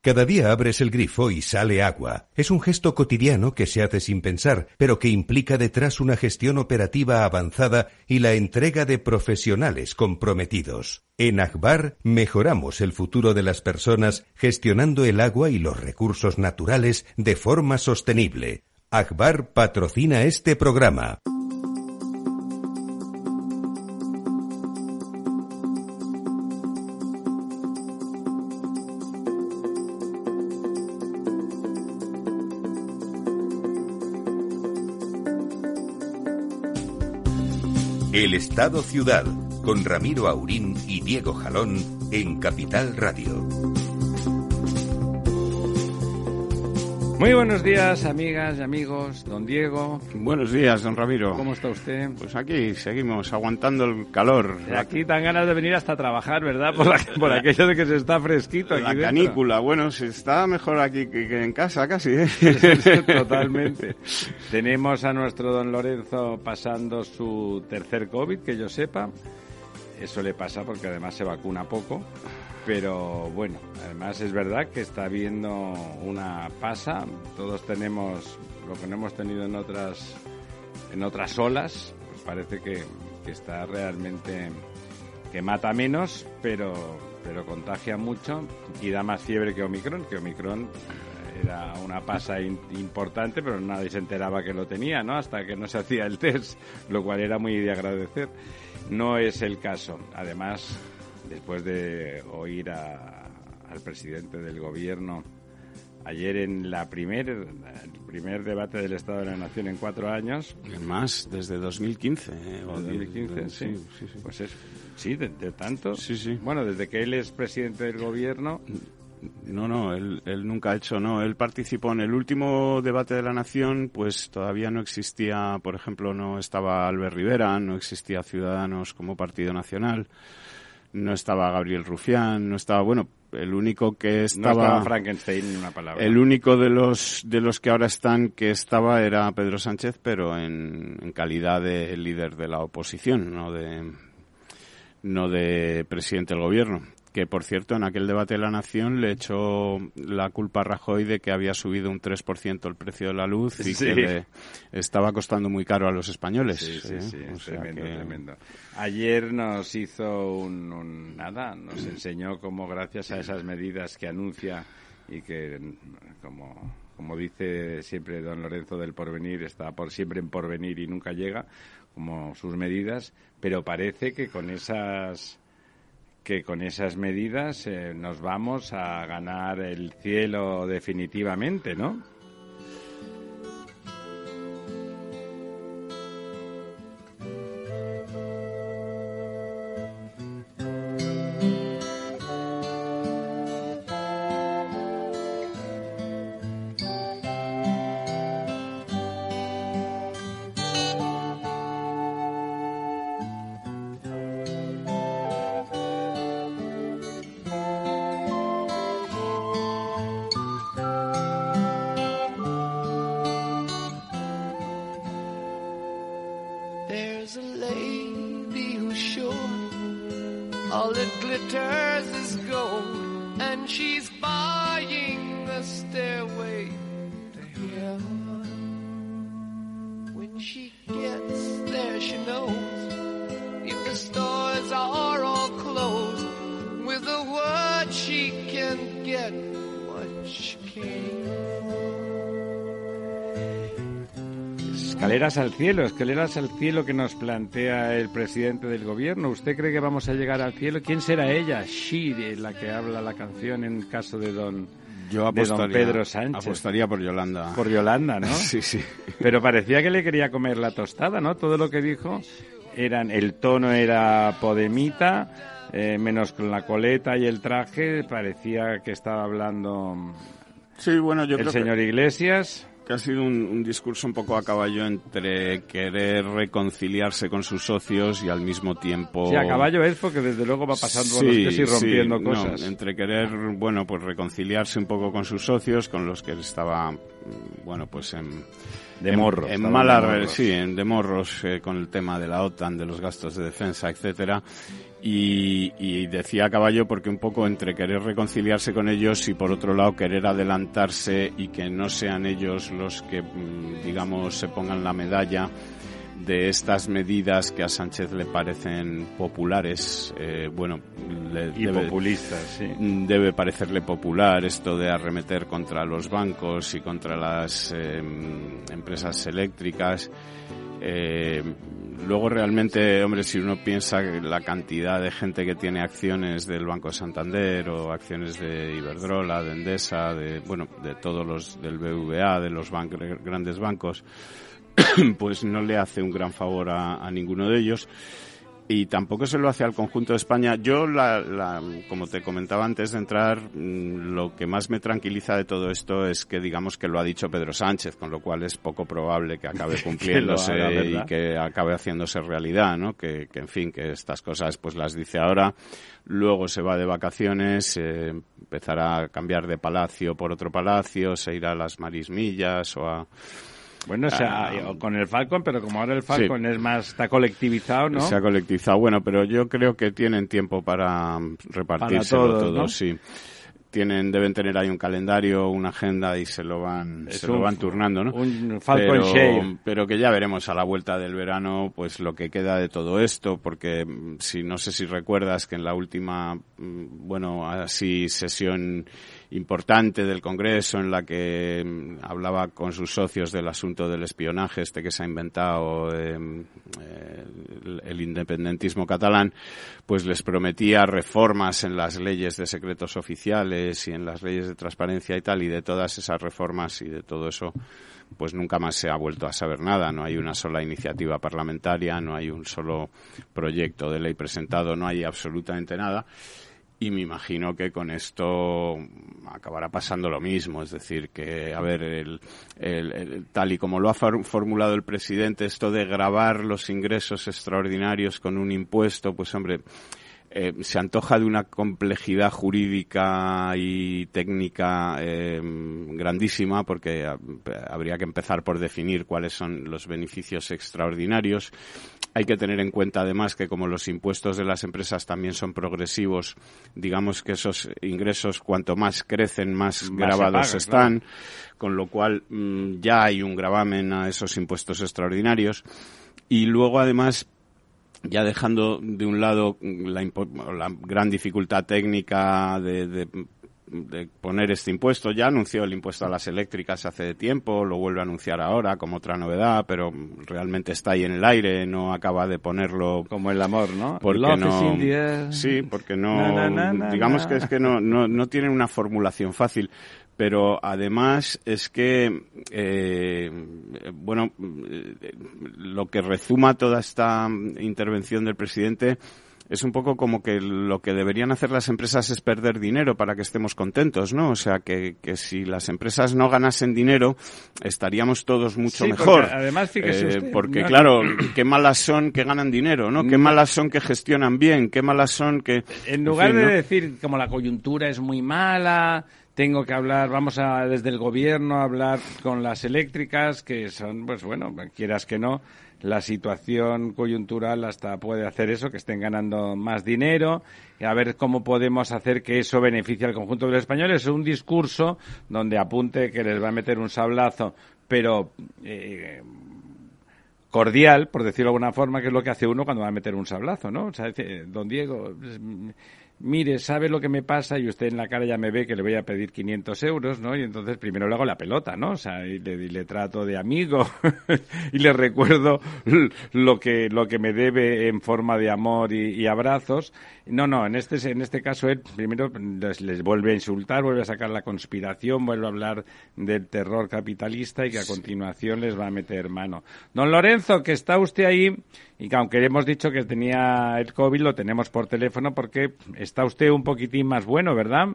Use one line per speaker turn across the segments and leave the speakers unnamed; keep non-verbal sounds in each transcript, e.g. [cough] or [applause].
Cada día abres el grifo y sale agua. Es un gesto cotidiano que se hace sin pensar, pero que implica detrás una gestión operativa avanzada y la entrega de profesionales comprometidos. En Akbar mejoramos el futuro de las personas gestionando el agua y los recursos naturales de forma sostenible. Akbar patrocina este programa. El Estado Ciudad, con Ramiro Aurín y Diego Jalón en Capital Radio.
Muy buenos días, amigas y amigos. Don Diego.
Buenos días, don Ramiro.
¿Cómo está usted?
Pues aquí seguimos aguantando el calor.
Aquí dan ganas de venir hasta trabajar, ¿verdad? Por, aquello de que se está fresquito aquí
La canícula, bueno, se está mejor aquí que, en casa casi. ¿eh? [laughs]
Totalmente. Tenemos a nuestro don Lorenzo pasando su tercer COVID, que yo sepa. Eso le pasa porque además se vacuna poco pero bueno, además es verdad que está habiendo una pasa, todos tenemos lo que no hemos tenido en otras en otras olas, parece que, está realmente que mata menos, pero pero contagia mucho y da más fiebre que Omicron, que Omicron era una pasa importante, pero nadie se enteraba que lo tenía, ¿no? Hasta que no se hacía el test, lo cual era muy de agradecer. No es el caso. Además, después de oír al presidente del gobierno ayer en la primer, el primer debate del Estado de la Nación en cuatro años.
Más, desde 2015. ¿eh?
2015, sí. sí, sí. Pues es, sí, de, tanto.
Sí, sí.
Bueno, desde que él es presidente del gobierno.
No, no, él, él, nunca ha hecho, no. Él participó en el último debate de la Nación, pues todavía no existía, por ejemplo, no estaba Albert Rivera, no existía Ciudadanos como Partido Nacional no estaba Gabriel Rufián, no estaba, bueno, el único que estaba...
No estaba Frankenstein, una palabra.
El único de los, de los que ahora están que estaba era Pedro Sánchez, pero en, en calidad de líder de la oposición, no de, no de presidente del gobierno que por cierto en aquel debate de la Nación le echó la culpa a Rajoy de que había subido un 3% el precio de la luz y [laughs] que le estaba costando muy caro a los españoles.
Sí, sí, sí, tremendo, tremendo. Ayer nos hizo un, nada, nos enseñó cómo gracias a esas medidas que anuncia y que como como dice siempre don Lorenzo del Porvenir, está por siempre en porvenir y nunca llega, como sus medidas, pero parece que con esas que con esas medidas eh, nos vamos a ganar el cielo definitivamente, ¿no? doctor. Escaleras al cielo, escaleras al cielo que nos plantea el presidente del gobierno. ¿Usted cree que vamos a llegar al cielo? ¿Quién será ella? She, la que habla la canción en caso de don,
Yo
de don Pedro Sánchez.
Apostaría por Yolanda.
Por Yolanda, ¿no? [laughs]
sí, sí.
Pero parecía que le quería comer la tostada, ¿no? Todo lo que dijo, eran, el tono era podemita, eh, menos con la coleta y el traje, parecía que estaba hablando
sí, bueno, yo
el señor Iglesias
que ha sido un, discurso un poco a caballo entre querer reconciliarse con sus socios y al mismo tiempo...
Sí, a caballo es porque desde luego va pasando los que sí rompiendo cosas.
entre querer, bueno, pues reconciliarse un poco con sus socios, con los que estaba bueno, pues en
de morros.
En, en sí, en de morros eh, con el tema de la OTAN, de los gastos de defensa, etcétera. Y, y, decía a caballo porque un poco entre querer reconciliarse con ellos y por otro lado querer adelantarse y que no sean ellos los que, mm, digamos, se pongan la medalla de estas medidas que a Sánchez le parecen populares, eh, bueno, le
y debe, populistas, sí.
debe parecerle popular esto de arremeter contra los bancos y contra las eh, empresas eléctricas. Eh, luego realmente, hombre, si uno piensa la cantidad de gente que tiene acciones del Banco Santander o acciones de Iberdrola, de Endesa, de, bueno, de todos los, del BVA, de los grandes bancos, [coughs] pues no le hace un gran favor a, ninguno de ellos y tampoco se lo hace al conjunto de España. Yo, la, como te comentaba antes de entrar, mm, lo que más me tranquiliza de todo esto es que digamos que lo ha dicho Pedro Sánchez, con lo cual es poco probable que acabe [laughs] cumpliéndose y que acabe haciéndose realidad, ¿no? Que, en fin, que estas cosas pues las dice ahora, luego se va de vacaciones, eh, empezará a cambiar de palacio por otro palacio, se irá a las Marismillas o a
bueno, o sea, ah. con el Falcon, pero como ahora el Falcon es más, está colectivizado, ¿no?
Se ha colectivizado, bueno, pero yo creo que tienen tiempo para repartirse todo, sí. Tienen, deben tener ahí un calendario, una agenda y se lo van, se lo van turnando, ¿no?
Un Falcon
pero, pero que ya veremos a la vuelta del verano, pues lo que queda de todo esto, porque mm, si no sé si recuerdas que en la última, mm, bueno, así sesión importante del Congreso en la que mm, hablaba con sus socios del asunto del espionaje este que se ha inventado em, eh, el, independentismo catalán, pues les prometía reformas en las leyes de secretos oficiales y en las leyes de transparencia y tal, y de todas esas reformas y de todo eso pues nunca más se ha vuelto a saber nada. No hay una sola iniciativa parlamentaria, no hay un solo proyecto de ley presentado, no hay absolutamente nada. Y me imagino que con esto acabará pasando lo mismo. Es decir, que, a ver, el, el, tal y como lo ha formulado el presidente, esto de grabar los ingresos extraordinarios con un impuesto, pues hombre, eh, se antoja de una complejidad jurídica y técnica eh, grandísima porque habría que empezar por definir cuáles son los beneficios extraordinarios. Hay que tener en cuenta además que como los impuestos de las empresas también son progresivos, digamos que esos ingresos cuanto más crecen más, grabados están, con lo cual mm, ya hay un gravamen a esos impuestos extraordinarios. Y luego además ya dejando de un lado la, la gran dificultad técnica de, de, poner este impuesto, ya anunció el impuesto a las eléctricas hace tiempo, lo vuelve a anunciar ahora como otra novedad, pero realmente está ahí en el aire, no acaba de ponerlo
como el amor, ¿no?
Porque no, sí, porque no, digamos que es que no, no, no tiene una formulación fácil pero además es que, eh, bueno, lo que rezuma toda esta intervención del presidente es un poco como que lo que deberían hacer las empresas es perder dinero para que estemos contentos, ¿no? O sea, que, que si las empresas no ganasen dinero, estaríamos todos mucho mejor.
Porque, además, fíjese
eh, porque, claro, qué malas son que ganan dinero, ¿no? Qué malas son que gestionan bien, qué malas son que...
En lugar de decir, como la coyuntura es muy mala, tengo que hablar, vamos a desde el gobierno a hablar con las eléctricas, que son, pues bueno, quieras que no, la situación coyuntural hasta puede hacer eso, que estén ganando más dinero, y a ver cómo podemos hacer que eso beneficie al conjunto de los españoles. Es un discurso donde apunte que les va a meter un sablazo, pero eh, cordial, por decirlo de alguna forma, que es lo que hace uno cuando va a meter un sablazo, ¿no? O sea, don Diego, mire, sabe lo que me pasa y usted en la cara ya me ve que le voy a pedir 500 euros, ¿no? Y entonces primero le hago la pelota, ¿no? O sea, y le, trato de amigo [laughs] y le recuerdo [laughs] lo que, lo que me debe en forma de amor y, abrazos. No, no, en este, en este caso él primero les, vuelve a insultar, vuelve a sacar la conspiración, vuelve a hablar del terror capitalista y que a continuación les va a meter mano. Don Lorenzo, que está usted ahí y que aunque hemos dicho que tenía el COVID, lo tenemos por teléfono porque está usted un poquitín más bueno, ¿verdad?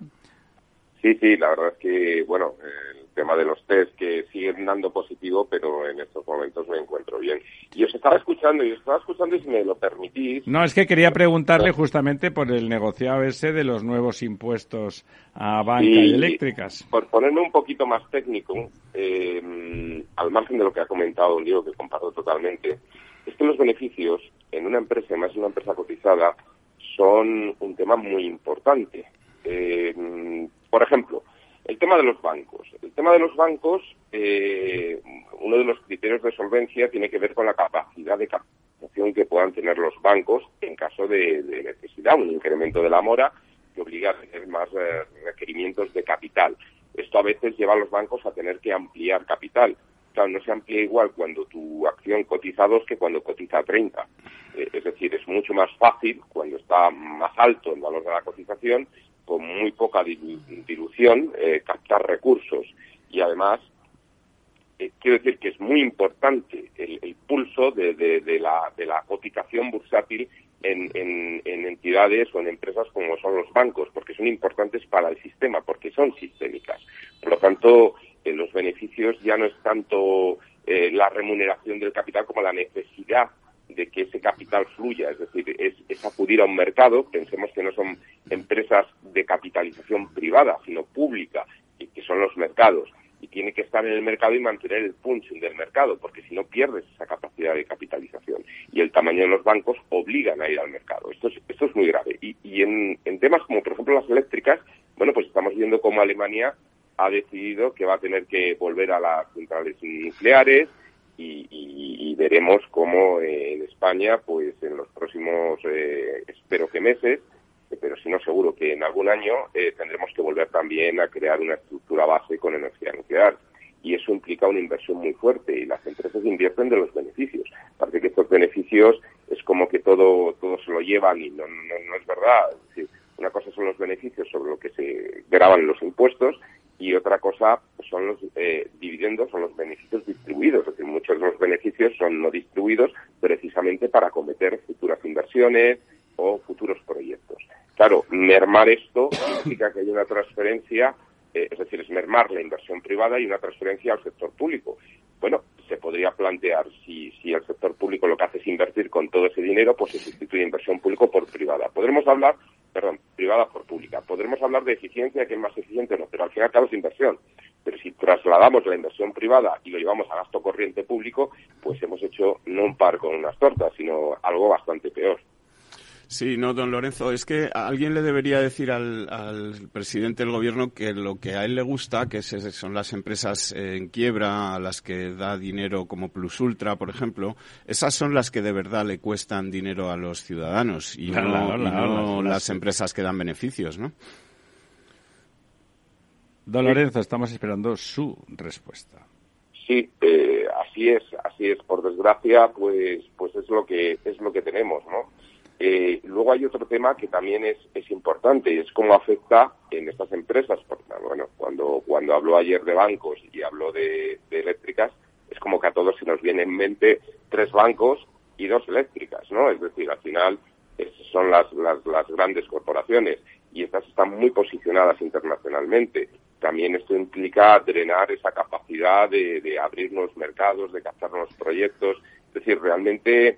Sí, sí, la verdad es que, bueno, el tema de los test que siguen dando positivo, pero en estos momentos me encuentro bien. Y os estaba escuchando, y os estaba escuchando y si me lo permitís.
No, es que quería preguntarle justamente por el negociado ese de los nuevos impuestos a banca y, eléctricas.
Por ponerme un poquito más técnico, eh, al margen de lo que ha comentado Diego, que comparto totalmente, es que los beneficios en una empresa, más una empresa cotizada, son un tema muy importante. Eh, por ejemplo, el tema de los bancos. El tema de los bancos, eh, uno de los criterios de solvencia tiene que ver con la capacidad de captación que puedan tener los bancos en caso de, necesidad, un incremento de la mora que obliga a tener más eh, requerimientos de capital. Esto a veces lleva a los bancos a tener que ampliar capital. No se amplía igual cuando tu acción cotiza 2 que cuando cotiza 30. Eh, es decir, es mucho más fácil cuando está más alto el valor de la cotización con muy poca dilución eh, captar recursos y además eh, quiero decir que es muy importante el, pulso de, la, de la cotización bursátil en, entidades o en empresas como son los bancos, porque son importantes para el sistema, porque son sistémicas. Por lo tanto, eh, los beneficios ya no es tanto la remuneración del capital como la necesidad de que ese capital fluya, es decir, es, acudir a un mercado, pensemos que no son empresas de capitalización privada, sino pública, y que son los mercados, y tiene que estar en el mercado y mantener el punching del mercado, porque si no pierdes esa capacidad de capitalización. Y el tamaño de los bancos obligan a ir al mercado. Esto es, esto es muy grave. Y, en, en temas como, por ejemplo, las eléctricas, bueno, pues estamos viendo cómo Alemania ha decidido que va a tener que volver a las centrales nucleares, y, veremos cómo en España, pues en los próximos, eh, espero que meses, eh, pero si no seguro que en algún año eh, tendremos que volver también a crear una estructura base con energía nuclear. Y eso implica una inversión muy fuerte y las empresas invierten de los beneficios. Parece que estos beneficios es como que todo, todo se lo llevan y no, no, es verdad. Es decir, una cosa son los beneficios sobre lo que se graban los impuestos y otra cosa son los eh, dividendos, son los beneficios distribuidos. Es decir, muchos de los beneficios son no distribuidos precisamente para cometer futuras inversiones o futuros proyectos. Claro, mermar esto [coughs] significa que hay una transferencia, eh, es decir, es mermar la inversión privada y una transferencia al sector público. Bueno, se podría plantear si, si el sector público lo que hace es invertir con todo ese dinero, pues se sustituye inversión público por privada. Podremos hablar perdón, privada por pública. Podremos hablar de eficiencia, que es más eficiente o no, pero al final cabo es inversión. Pero si trasladamos la inversión privada y lo llevamos a gasto corriente público, pues hemos hecho no un par con unas tortas, sino algo bastante peor.
Sí, no, don Lorenzo, es que alguien le debería decir al, presidente del gobierno que lo que a él le gusta, que son las empresas en quiebra, a las que da dinero como Plus Ultra, por ejemplo, esas son las que de verdad le cuestan dinero a los ciudadanos y no, las empresas que dan beneficios, ¿no?
Don Lorenzo, estamos esperando su respuesta.
Sí, eh, así es, así es. Por desgracia, pues, pues es lo que es lo que tenemos, ¿no? Eh, luego hay otro tema que también es, importante y es cómo afecta en estas empresas. Porque, bueno, cuando, cuando hablo ayer de bancos y hablo de, eléctricas, es como que a todos se nos viene en mente tres bancos y dos eléctricas, ¿no? Es decir, al final son las, las, las grandes corporaciones y estas están muy posicionadas internacionalmente. También esto implica drenar esa capacidad de, de abrir nuevos mercados, de captar nuevos proyectos. Es decir, realmente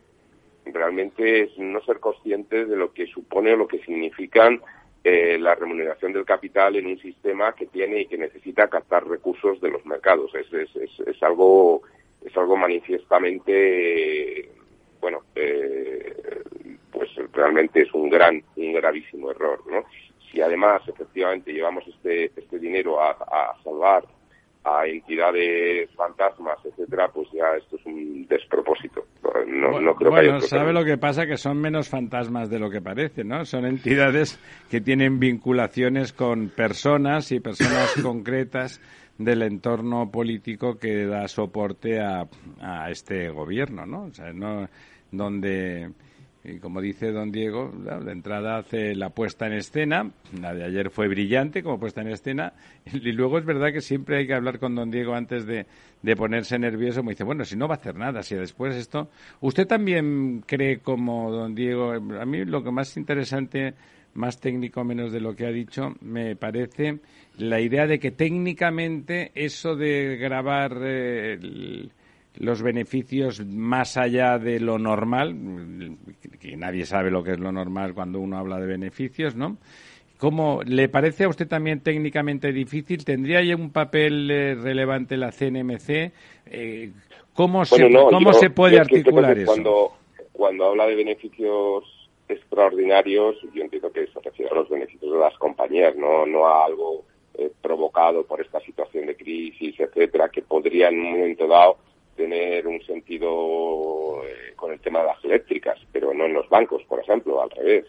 realmente es no ser conscientes de lo que supone o lo que significan eh, la remuneración del capital en un sistema que tiene y que necesita captar recursos de los mercados. Es, es, es, algo es algo manifiestamente bueno eh, pues realmente es un gran un gravísimo error no si además efectivamente llevamos este este dinero a, a salvar a entidades fantasmas, etcétera, pues ya esto es un despropósito. No,
bueno,
no creo
bueno, sabe lo que pasa que son menos fantasmas de lo que parece, ¿no? Son entidades que tienen vinculaciones con personas y personas [coughs] concretas del entorno político que da soporte a, a este gobierno, ¿no? O sea, no donde y como dice don Diego, de entrada hace la puesta en escena, la de ayer fue brillante como puesta en escena, y luego es verdad que siempre hay que hablar con don Diego antes de, de ponerse nervioso, me dice, bueno, si no va a hacer nada, si después esto... ¿Usted también cree como don Diego? A mí lo que más interesante más técnico menos de lo que ha dicho, me parece la idea de que técnicamente eso de grabar eh, los beneficios más allá de lo normal, que nadie sabe lo que es lo normal cuando uno habla de beneficios, ¿no? ¿Cómo le parece a usted también técnicamente difícil? ¿Tendría ya un papel eh, relevante la CNMC? Eh, ¿Cómo, se, ¿cómo se puede articular eso?
Cuando, cuando habla de beneficios extraordinarios, yo entiendo que se refiere a los beneficios de las compañías, no, no a algo eh, provocado por esta situación de crisis, etcétera, que podría en un momento dado tener un sentido con el tema de las eléctricas, pero no en los bancos, por ejemplo, al revés.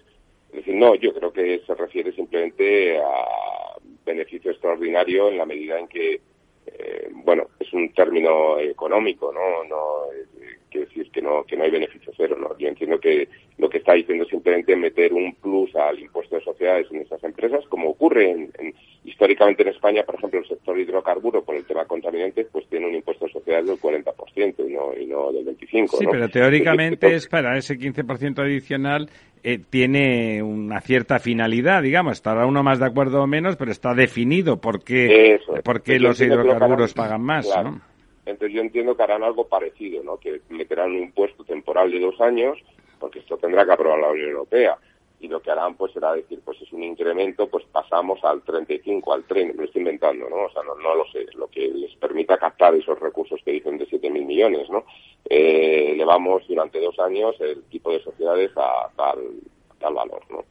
Es decir, no, yo creo que se refiere simplemente a beneficio extraordinario en la medida en que, eh, bueno, es un término económico, ¿no? No quiere decir que no que no hay beneficio cero, ¿no? Yo entiendo que lo que está diciendo es simplemente meter un plus al impuesto de sociedades en esas empresas, como ocurre en, históricamente en España, por ejemplo, el sector hidrocarburo por el tema contaminantes, pues tiene un impuesto de sociedades del 40% y no, y no del 25%.
Sí, pero teóricamente es para ese 15% adicional eh, tiene una cierta finalidad, digamos. Estará uno más de acuerdo o menos, pero está definido por qué, los hidrocarburos pagan más, ¿no?
Entonces yo entiendo que harán algo parecido, ¿no? Que meterán un impuesto temporal de dos años, porque esto tendrá que aprobar la Unión Europea. Y lo que harán, pues, será decir, pues es un incremento, pues pasamos al 35, al 30, me lo estoy inventando, ¿no? O sea, no, no lo sé, lo que les permita captar esos recursos que dicen de 7.000 millones, ¿no? Eh, elevamos durante dos años el tipo de sociedades a tal, tal valor, ¿no?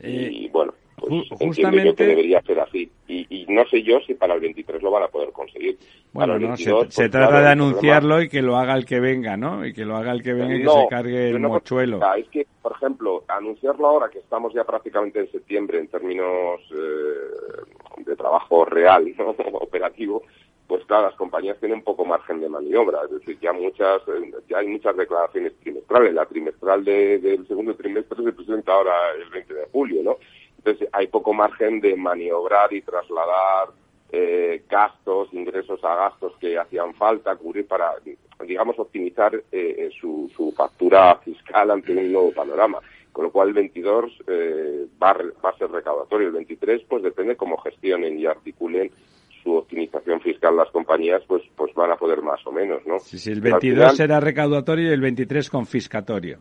Eh, y bueno, pues justamente... que debería ser así. Y, no sé yo si para el 23 lo van a poder conseguir.
Bueno, no, se, pues trata de anunciarlo y que lo haga el que venga, ¿no? Y que lo haga el que venga y que se cargue el mochuelo.
Es que, por ejemplo, anunciarlo ahora que estamos ya prácticamente en septiembre en términos eh, de trabajo real, ¿no? [laughs] operativo, pues claro, las compañías tienen poco margen de maniobra, es decir, ya muchas, eh, ya hay muchas declaraciones trimestrales, la trimestral del segundo trimestre se presenta ahora el 20 de julio, ¿no? Entonces hay poco margen de maniobrar y trasladar eh, gastos, ingresos a gastos que hacían falta cubrir para, digamos, optimizar eh, eh, su, factura fiscal ante un nuevo panorama. Con lo cual el 22 va, va, a ser recaudatorio. El 23, pues depende cómo gestionen y articulen su optimización fiscal las compañías, pues, pues van a poder más o menos, ¿no?
Sí, sí, el 22 será recaudatorio y el 23 confiscatorio.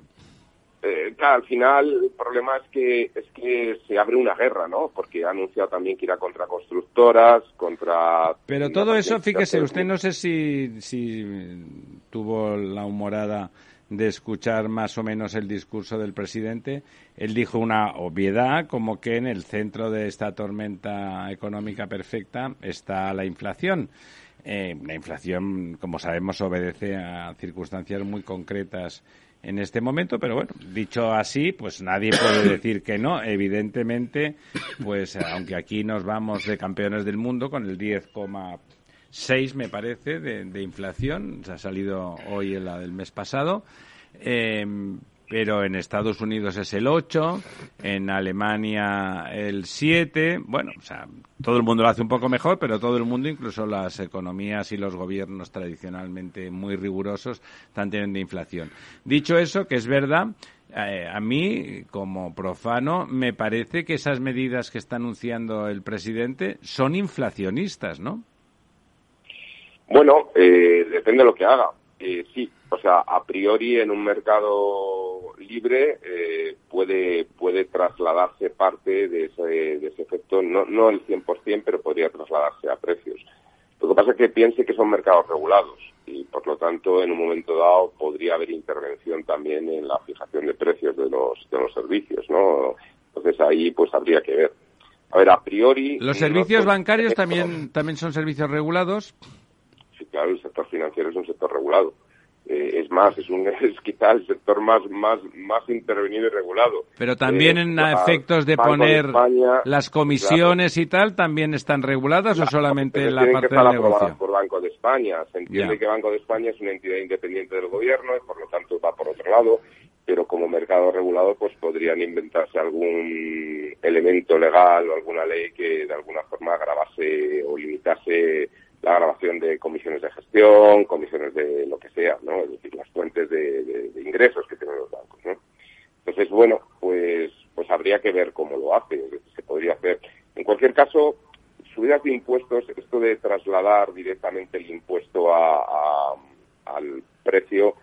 Eh, al final el problema es que es que se abre una guerra, ¿no? Porque ha anunciado también que irá contra constructoras, contra...
Pero todo eso, fíjese, usted no sé si, si tuvo la humorada de escuchar más o menos el discurso del presidente. Él dijo una obviedad, como que en el centro de esta tormenta económica perfecta está la inflación. Eh, la inflación, como sabemos, obedece a circunstancias muy concretas en este momento, pero bueno, dicho así, pues nadie puede [coughs] decir que no. Evidentemente, pues aunque aquí nos vamos de campeones del mundo con el 10,6 me parece de, inflación, se ha salido hoy en la del mes pasado. Eh, pero en Estados Unidos es el 8, en Alemania el 7, bueno, o sea, todo el mundo lo hace un poco mejor, pero todo el mundo, incluso las economías y los gobiernos tradicionalmente muy rigurosos, están teniendo inflación. Dicho eso, que es verdad, eh, a mí, como profano, me parece que esas medidas que está anunciando el presidente son inflacionistas, ¿no?
Bueno, eh, depende de lo que haga. Eh, sí, o sea, a priori en un mercado libre eh, puede puede trasladarse parte de ese, de ese efecto, no, no el 100%, pero podría trasladarse a precios. Lo que pasa es que piense que son mercados regulados y, por lo tanto, en un momento dado podría haber intervención también en la fijación de precios de los, de los servicios, ¿no? Entonces ahí pues habría que ver. A ver, a priori...
¿Los servicios bancarios también, también son servicios regulados?
Claro, el sector financiero es un sector regulado. Eh, es más, es, un, [laughs] es quizá el sector más, más, más intervenido y regulado.
Pero también en efectos de poner las comisiones y tal, ¿también están reguladas o solamente la parte del negocio?
por Banco de España. Se entiende que Banco de España es una entidad independiente del gobierno y por lo tanto va por otro lado, pero como mercado regulado pues podrían inventarse algún elemento legal o alguna ley que de alguna forma agravase o limitase la grabación de comisiones de gestión, comisiones de lo que sea, ¿no? Es decir, las fuentes de, ingresos que tienen los bancos, ¿no? Entonces, bueno, pues, pues habría que ver cómo lo hace, se podría hacer. En cualquier caso, subidas de impuestos, esto de trasladar directamente el impuesto a, a, al precio,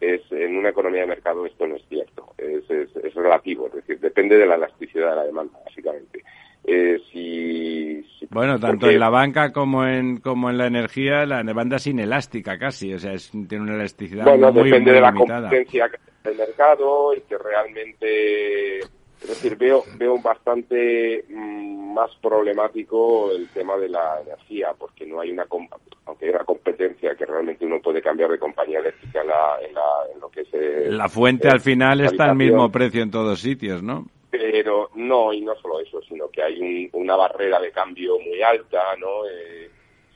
es en una economía de mercado esto no es cierto, es, es, es relativo, es decir, depende de la elasticidad de la demanda, básicamente. Eh, si,
bueno, tanto en la banca como en como en la energía, la demanda es inelástica casi, o sea, tiene una elasticidad
bueno,
muy,
depende
de
la competencia del mercado y que realmente es decir, veo, veo bastante mm, más problemático el tema de la energía, porque no hay una, aunque hay una competencia que realmente uno puede cambiar de compañía eléctrica en, la, en, lo que es...
la fuente al final está al mismo precio en todos sitios, ¿no?
Pero no, y no solo eso, sino que hay una barrera de cambio muy alta, ¿no? Eh,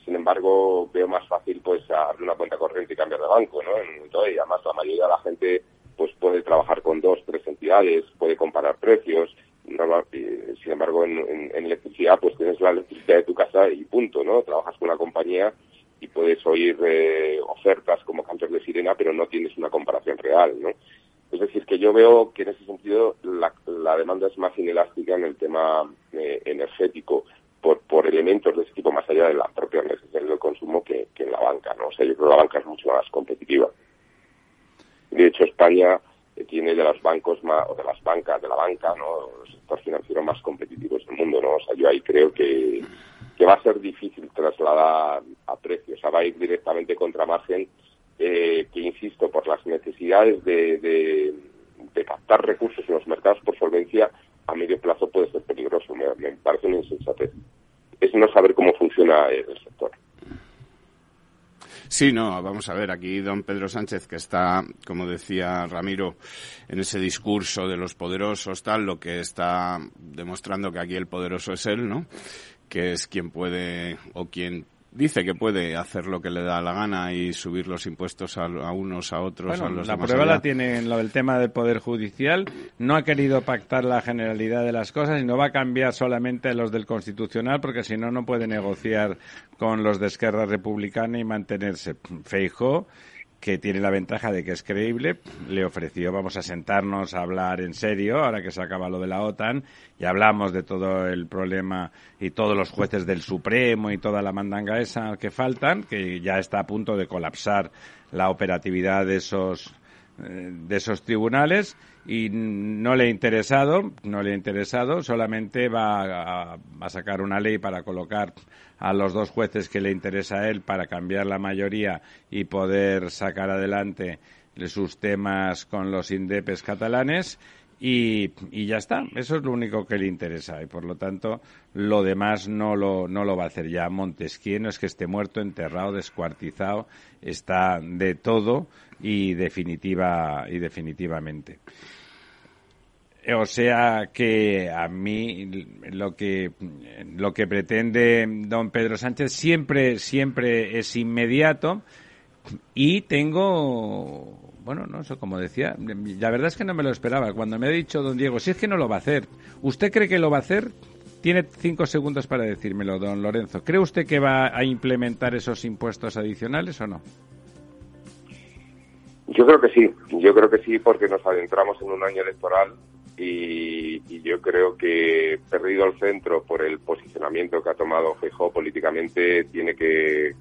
sin embargo, veo más fácil pues abrir una cuenta corriente y cambiar de banco, ¿no? Entonces, y además la mayoría de la gente pues puede trabajar con dos, tres entidades, puede comparar precios. sin embargo, en, electricidad, pues tienes la electricidad de tu casa y punto, ¿no? Trabajas con una compañía y puedes oír eh, ofertas como cantos de sirena, pero no tienes una comparación real, ¿no? Es decir, que yo veo que en la, demanda es más inelástica en el tema eh, energético por, por elementos de ese tipo, más allá de la propia necesidad del consumo que, que en la banca, ¿no? O sea, yo creo que la banca es mucho más competitiva. De hecho, España eh, tiene de los bancos más, o de las bancas, de la banca, ¿no? Los sector financiero más competitivos del mundo, ¿no? O sea, yo ahí creo que, que va a ser difícil trasladar a precios, o va a ir directamente contra margen, eh, que insisto, por las necesidades de, de, captar recursos en los mercados por solvencia, a medio plazo puede ser peligroso, me, me parece una insensatez. Es no saber cómo funciona el sector.
Sí, no, vamos a ver, aquí don Pedro Sánchez, que está, como decía Ramiro, en ese discurso de los poderosos, tal, lo que está demostrando que aquí el poderoso es él, ¿no? Que es quien puede o quien dice que puede hacer lo que le da la gana y subir los impuestos a, unos, a otros, a los
la prueba la tiene en lo del tema del Poder Judicial. No ha querido pactar la generalidad de las cosas y no va a cambiar solamente los del Constitucional porque si no, no puede negociar con los de Esquerra Republicana y mantenerse. Feijo que tiene la ventaja de que es creíble, le ofreció vamos a sentarnos a hablar en serio, ahora que se acaba lo de la OTAN, y hablamos de todo el problema y todos los jueces del Supremo y toda la mandanga esa que faltan, que ya está a punto de colapsar la operatividad de esos eh, de esos tribunales y no le ha interesado, no le ha interesado, solamente va a, sacar una ley para colocar a los dos jueces que le interesa a él para cambiar la mayoría y poder sacar adelante sus temas con los indepes catalanes y, ya está. Eso es lo único que le interesa y por lo tanto lo demás no lo, no lo va a hacer ya. Montesquieu no es que esté muerto, enterrado, descuartizado, está de todo y definitiva y definitivamente. O sea que a mí lo que lo que pretende don Pedro Sánchez siempre siempre es inmediato y tengo bueno, no sé como decía, la verdad es que no me lo esperaba. Cuando me ha dicho don Diego, si es que no lo va a hacer, ¿usted cree que lo va a hacer? Tiene cinco segundos para decírmelo, don Lorenzo. ¿Cree usted que va a implementar esos impuestos adicionales o no?
Yo creo que sí, yo creo que sí porque nos adentramos en un año electoral y, yo creo que perdido el centro por el posicionamiento que ha tomado Feijóo políticamente tiene que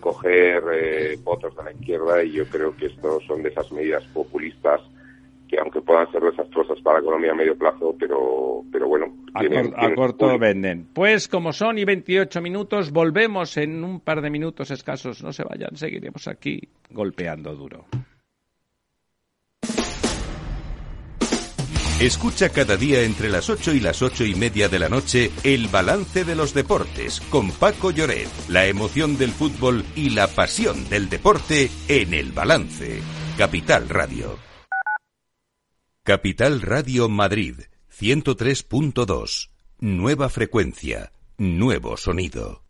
coger eh, votos de la izquierda y yo creo que estos son de esas medidas populistas que aunque puedan ser desastrosas para la economía a medio plazo, pero, pero bueno.
a, corto venden. Pues como son y 28 minutos, volvemos en un par de minutos escasos. No se vayan, seguiremos aquí golpeando duro.
Escucha cada día entre las 8 y las ocho y media de la noche el balance de los deportes con Paco Lloret, la emoción del fútbol y la pasión del deporte en el balance. Capital Radio. Capital Radio Madrid, 103.2. Nueva frecuencia, nuevo sonido.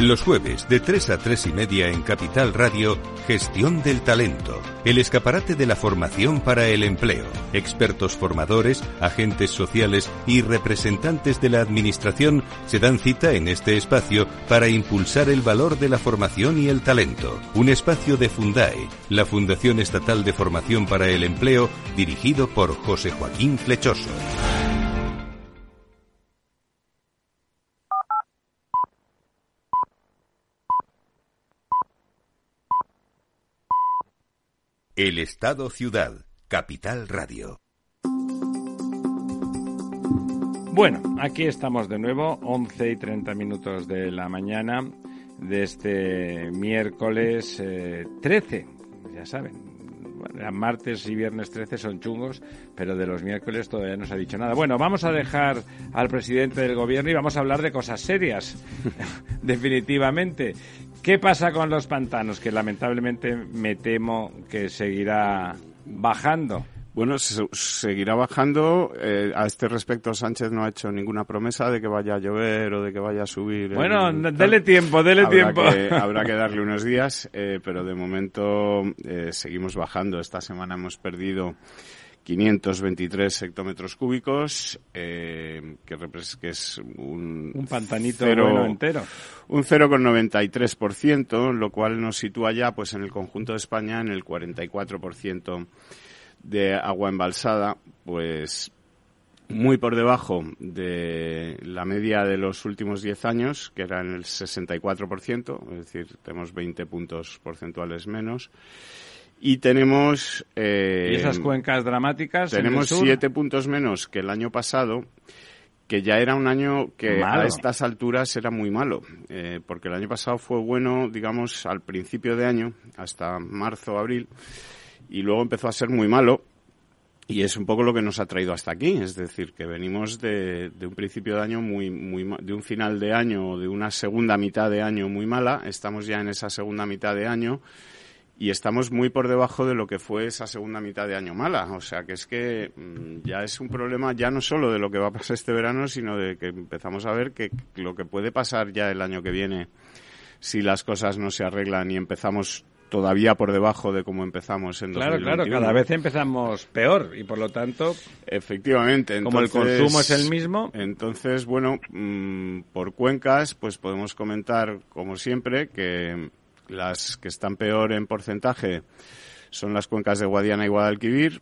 Los jueves de 3 a 3 y media en Capital Radio, Gestión del Talento, el escaparate de la formación para el empleo. Expertos formadores, agentes sociales y representantes de la Administración se dan cita en este espacio para impulsar el valor de la formación y el talento. Un espacio de Fundae, la Fundación Estatal de Formación para el Empleo, dirigido por José Joaquín Flechoso. El Estado Ciudad, Capital Radio.
Bueno, aquí estamos de nuevo, 11 y 30 minutos de la mañana de este miércoles 13, eh, ya saben. martes y viernes 13 son chungos, pero de los miércoles todavía no se ha dicho nada. Bueno, vamos a dejar al presidente del gobierno y vamos a hablar de cosas serias, [laughs] definitivamente. ¿Qué pasa con los pantanos? Que lamentablemente me temo que seguirá bajando.
Bueno, seguirá bajando. Eh, a este respecto, Sánchez no ha hecho ninguna promesa de que vaya a llover o de que vaya a subir.
Bueno, dele tiempo, dele tiempo. [laughs]
habrá que darle unos días, eh, pero de momento eh, seguimos bajando. Esta semana hemos perdido 523 hectómetros cúbicos, eh, que, que, es un...
Un pantanito bueno entero.
Un 0,93%, lo cual nos sitúa ya pues en el conjunto de España en el 44% de agua embalsada, pues muy por debajo de la media de los últimos 10 años, que era en el 64%, es decir, tenemos 20 puntos porcentuales menos. Y tenemos...
Eh, ¿Y esas cuencas dramáticas?
Tenemos siete puntos menos que el año pasado, que ya era un año que a estas alturas era muy malo, eh, porque el año pasado fue bueno, digamos, al principio de año, hasta marzo, abril, y luego empezó a ser muy malo, y es un poco lo que nos ha traído hasta aquí, es decir, que venimos de, de un principio de año muy, muy, de un final de año o de una segunda mitad de año muy mala, estamos ya en esa segunda mitad de año, y estamos muy por debajo de lo que fue esa segunda mitad de año mala. O sea que es que mm, ya es un problema ya no solo de lo que va a pasar este verano, sino de que empezamos a ver que lo que puede pasar ya el año que viene si las cosas no se arreglan y empezamos todavía por debajo de cómo empezamos en
Claro, claro, cada vez empezamos peor y por lo tanto...
Efectivamente.
como el consumo es el mismo...
Entonces, bueno, mm, por cuencas, pues podemos comentar, como siempre, que las que están peor en porcentaje son las cuencas de Guadiana y Guadalquivir.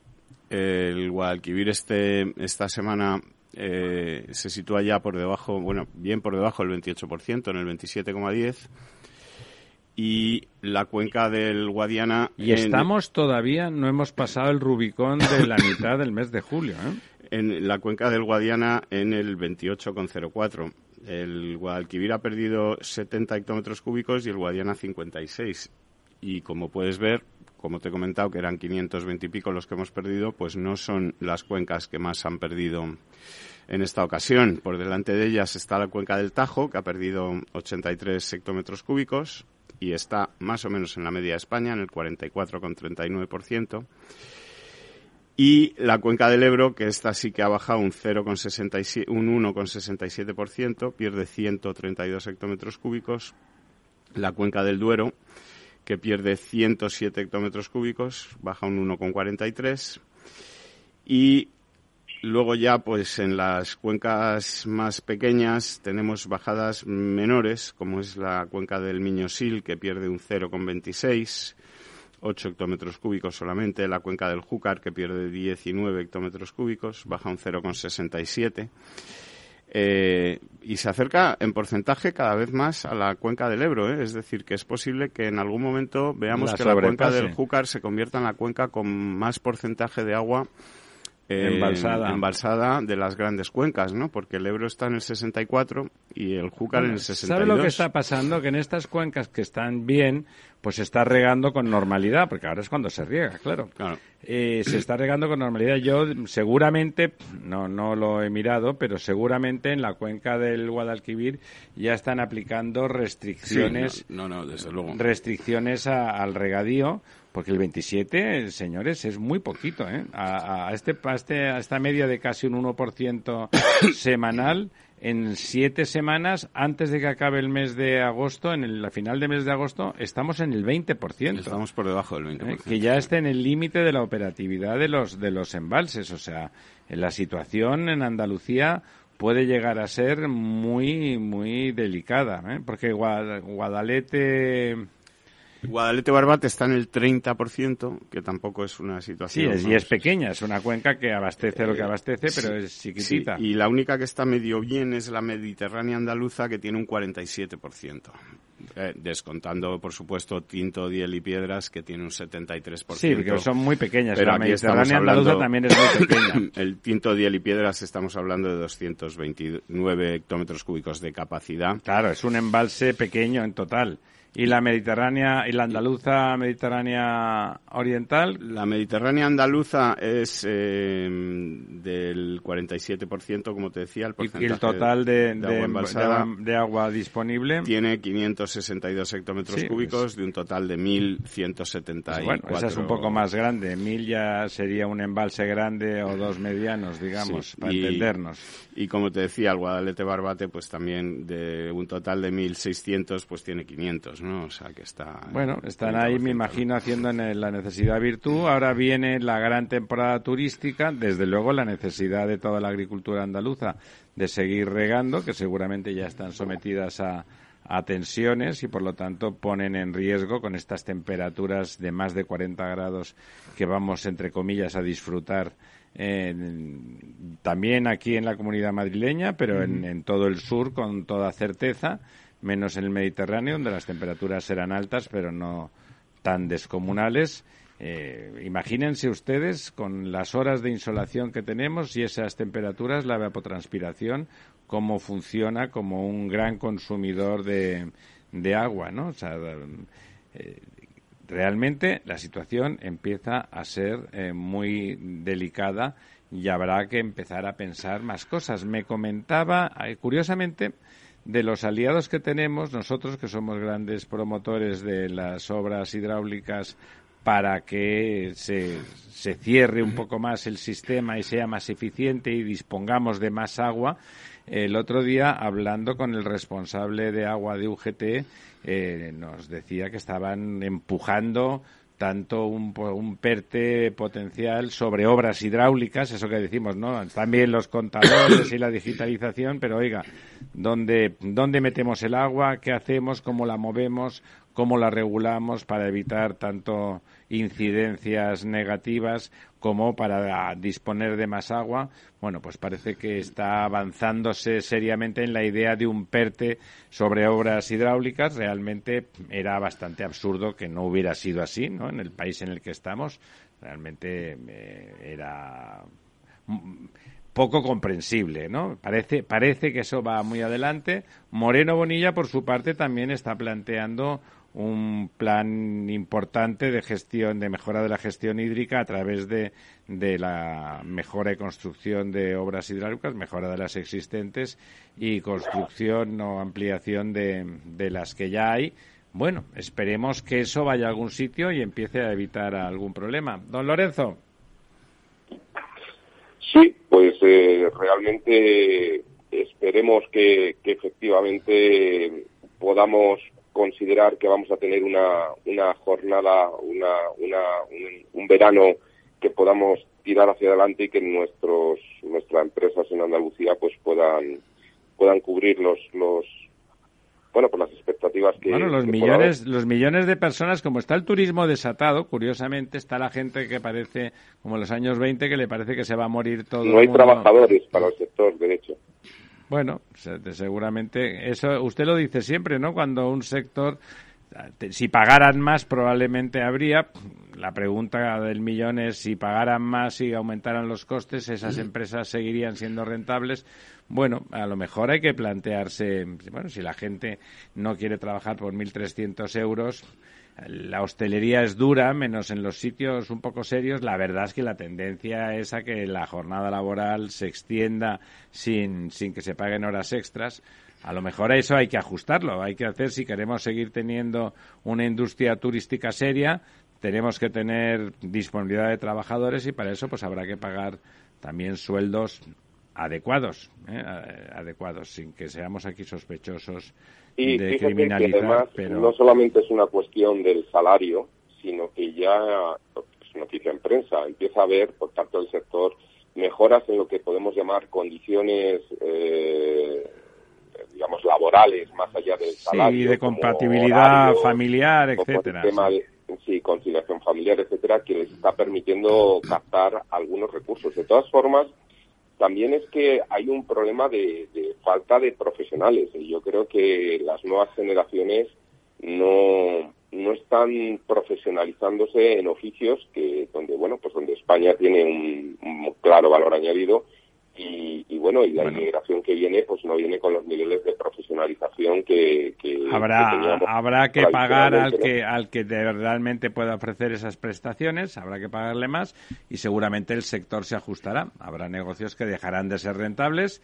El Guadalquivir este, esta semana eh, se sitúa ya por debajo, bueno, bien por debajo del 28%, en el 27,10%. Y la cuenca del Guadiana...
Y estamos todavía, no hemos pasado el Rubicón de la mitad del mes de julio. ¿eh?
En la cuenca del Guadiana en el 28,04 el Guadalquivir ha perdido 70 hectómetros cúbicos y el Guadiana 56. Y como puedes ver, como te he comentado, que eran 520 y pico los que hemos perdido, pues no son las cuencas que más han perdido en esta ocasión. Por delante de ellas está la cuenca del Tajo, que ha perdido 83 hectómetros cúbicos y está más o menos en la media de España, en el 44,39% y la cuenca del Ebro, que esta sí que ha bajado un, 0,67, un 1,67%, pierde 132 hectómetros cúbicos. La cuenca del Duero, que pierde 107 hectómetros cúbicos, baja un 1,43. Y luego ya, pues en las cuencas más pequeñas tenemos bajadas menores, como es la cuenca del Miñosil, que pierde un 0,26 8 hectómetros cúbicos solamente, la cuenca del Júcar, que pierde 19 hectómetros cúbicos, baja un 0,67. Eh, y se acerca en porcentaje cada vez más a la cuenca del Ebro. ¿eh? Es decir, que es posible que en algún momento veamos que la cuenca del Júcar se convierta en la cuenca con más porcentaje de agua
eh, embalsada.
embalsada de las grandes cuencas, ¿no? Porque el Ebro está en el 64 y el Júcar en el 62. ¿Sabe
lo que está pasando? Que en estas cuencas que están bien, pues se está regando con normalidad, porque ahora es cuando se riega, claro. Eh, se está regando con normalidad. Yo seguramente, no, no lo he mirado, pero seguramente en la cuenca del Guadalquivir ya están aplicando restricciones,
no, no, desde luego.
restricciones al regadío, porque el 27, señores, es muy poquito, ¿eh? A, este, a, este, a esta media de casi un 1% [coughs] semanal, en siete semanas, antes de que acabe el mes de agosto, en el, la final de mes de agosto, estamos en el 20%.
Estamos por debajo del 20%.
¿eh? Que ya está en el límite de la operatividad de los, de los embalses. O sea, la situación en Andalucía puede llegar a ser muy, muy delicada. ¿eh? Porque Guadalete [laughs]
Guadalete Barbate está en el 30%, que tampoco es una situación.
Sí, y es pequeña, es una cuenca que abastece lo que eh, abastece, pero es chiquitita.
y la única que está medio bien es la Mediterránea andaluza, que tiene un 47%. Eh, descontando, por supuesto, Tinto, Diel y Piedras, que tiene un 73%.
Sí, porque son muy pequeñas. Pero la Mediterránea andaluza también es muy pequeña. [coughs]
el Tinto, Diel y Piedras estamos hablando de 229 hectómetros cúbicos de capacidad.
Claro, es un embalse pequeño en total. ¿Y la Mediterránea y la andaluza Mediterránea oriental?
La Mediterránea andaluza es eh, del 47%, como te decía, el porcentaje
¿Y el total de, de, agua, disponible?
Tiene 562 hectómetros cúbicos de un total de 1.174. Pues
bueno, esa es un poco más grande. Mil ya sería un embalse grande o dos medianos, digamos, para entendernos.
Y como te decía, el Guadalete Barbate, pues también de un total de 1.600, pues tiene 500. ¿No? O sea, que está...
Bueno, están ahí, me imagino, haciendo en la necesidad virtud. Ahora viene la gran temporada turística, desde luego la necesidad de toda la agricultura andaluza de seguir regando, que seguramente ya están sometidas a, tensiones y por lo tanto ponen en riesgo con estas temperaturas de más de 40 grados que vamos entre comillas a disfrutar también aquí en la comunidad madrileña pero en, todo el sur con toda certeza menos en el Mediterráneo, donde las temperaturas serán altas, pero no tan descomunales. Eh, imagínense ustedes con las horas de insolación que tenemos y esas temperaturas, la evapotranspiración, cómo funciona como un gran consumidor de, de agua, ¿no? O sea, eh, realmente la situación empieza a ser eh, muy delicada y habrá que empezar a pensar más cosas. Me comentaba, curiosamente, de los aliados que tenemos, nosotros que somos grandes promotores de las obras hidráulicas para que se, se, cierre un poco más el sistema y sea más eficiente y dispongamos de más agua. El otro día, hablando con el responsable de agua de UGT, eh, nos decía que estaban empujando tanto un, un, PERTE potencial sobre obras hidráulicas, eso que decimos, ¿no? También los contadores y la digitalización, pero oiga, ¿dónde, ¿dónde metemos el agua? ¿Qué hacemos? ¿Cómo la movemos? ¿Cómo la regulamos para evitar tanto incidencias negativas como para disponer de más agua. Bueno, pues parece que está avanzándose seriamente en la idea de un PERTE sobre obras hidráulicas. Realmente era bastante absurdo que no hubiera sido así, ¿no? En el país en el que estamos, realmente eh, era poco comprensible, ¿no? Parece, parece que eso va muy adelante. Moreno Bonilla, por su parte, también está planteando un plan importante de gestión, de mejora de la gestión hídrica a través de, de la mejora y construcción de obras hidráulicas, mejora de las existentes y construcción o ampliación de, de las que ya hay. Bueno, esperemos que eso vaya a algún sitio y empiece a evitar algún problema. Don Lorenzo.
Sí, pues eh, realmente esperemos que, que efectivamente podamos considerar que vamos a tener una, una jornada, una, una, un, verano que podamos tirar hacia adelante y que nuestros nuestras empresas en Andalucía pues puedan puedan cubrir los los bueno por las expectativas que
bueno los millones los millones de personas como está el turismo desatado curiosamente está la gente que parece como en los años 20 que le parece que se va a morir todo
no hay trabajadores para el sector de hecho
bueno, seguramente eso usted lo dice siempre, ¿no? Cuando un sector si pagaran más probablemente habría. La pregunta del millón es si pagaran más y aumentaran los costes, esas empresas seguirían siendo rentables. Bueno, a lo mejor hay que plantearse, bueno, si la gente no quiere trabajar por 1.300 euros, la hostelería es dura, menos en los sitios un poco serios. La verdad es que la tendencia es a que la jornada laboral se extienda sin, sin que se paguen horas extras. A lo mejor a eso hay que ajustarlo. Hay que hacer, si queremos seguir teniendo una industria turística seria, tenemos que tener disponibilidad de trabajadores y para eso pues habrá que pagar también sueldos adecuados, ¿eh? adecuados, sin que seamos aquí sospechosos
y
de criminalizar. pero...
no solamente es una cuestión del salario, sino que ya, es noticia en prensa, empieza a haber por parte del sector mejoras en lo que podemos llamar condiciones, eh, digamos, laborales, más allá del salario.
Sí, de compatibilidad familiar, etcétera.
sí. conciliación familiar, etcétera, que les está permitiendo [clears throat] captar algunos recursos. De todas formas, también es que hay un problema de, falta de profesionales y yo creo que las nuevas generaciones no, no están profesionalizándose en oficios que donde bueno pues donde España tiene un claro valor añadido y, bueno, y la inmigración que viene, pues no viene con los niveles de profesionalización que,
habrá habrá que pagar al que al que realmente pueda ofrecer esas prestaciones, habrá que pagarle más y seguramente el sector se ajustará. Habrá negocios que dejarán de ser rentables,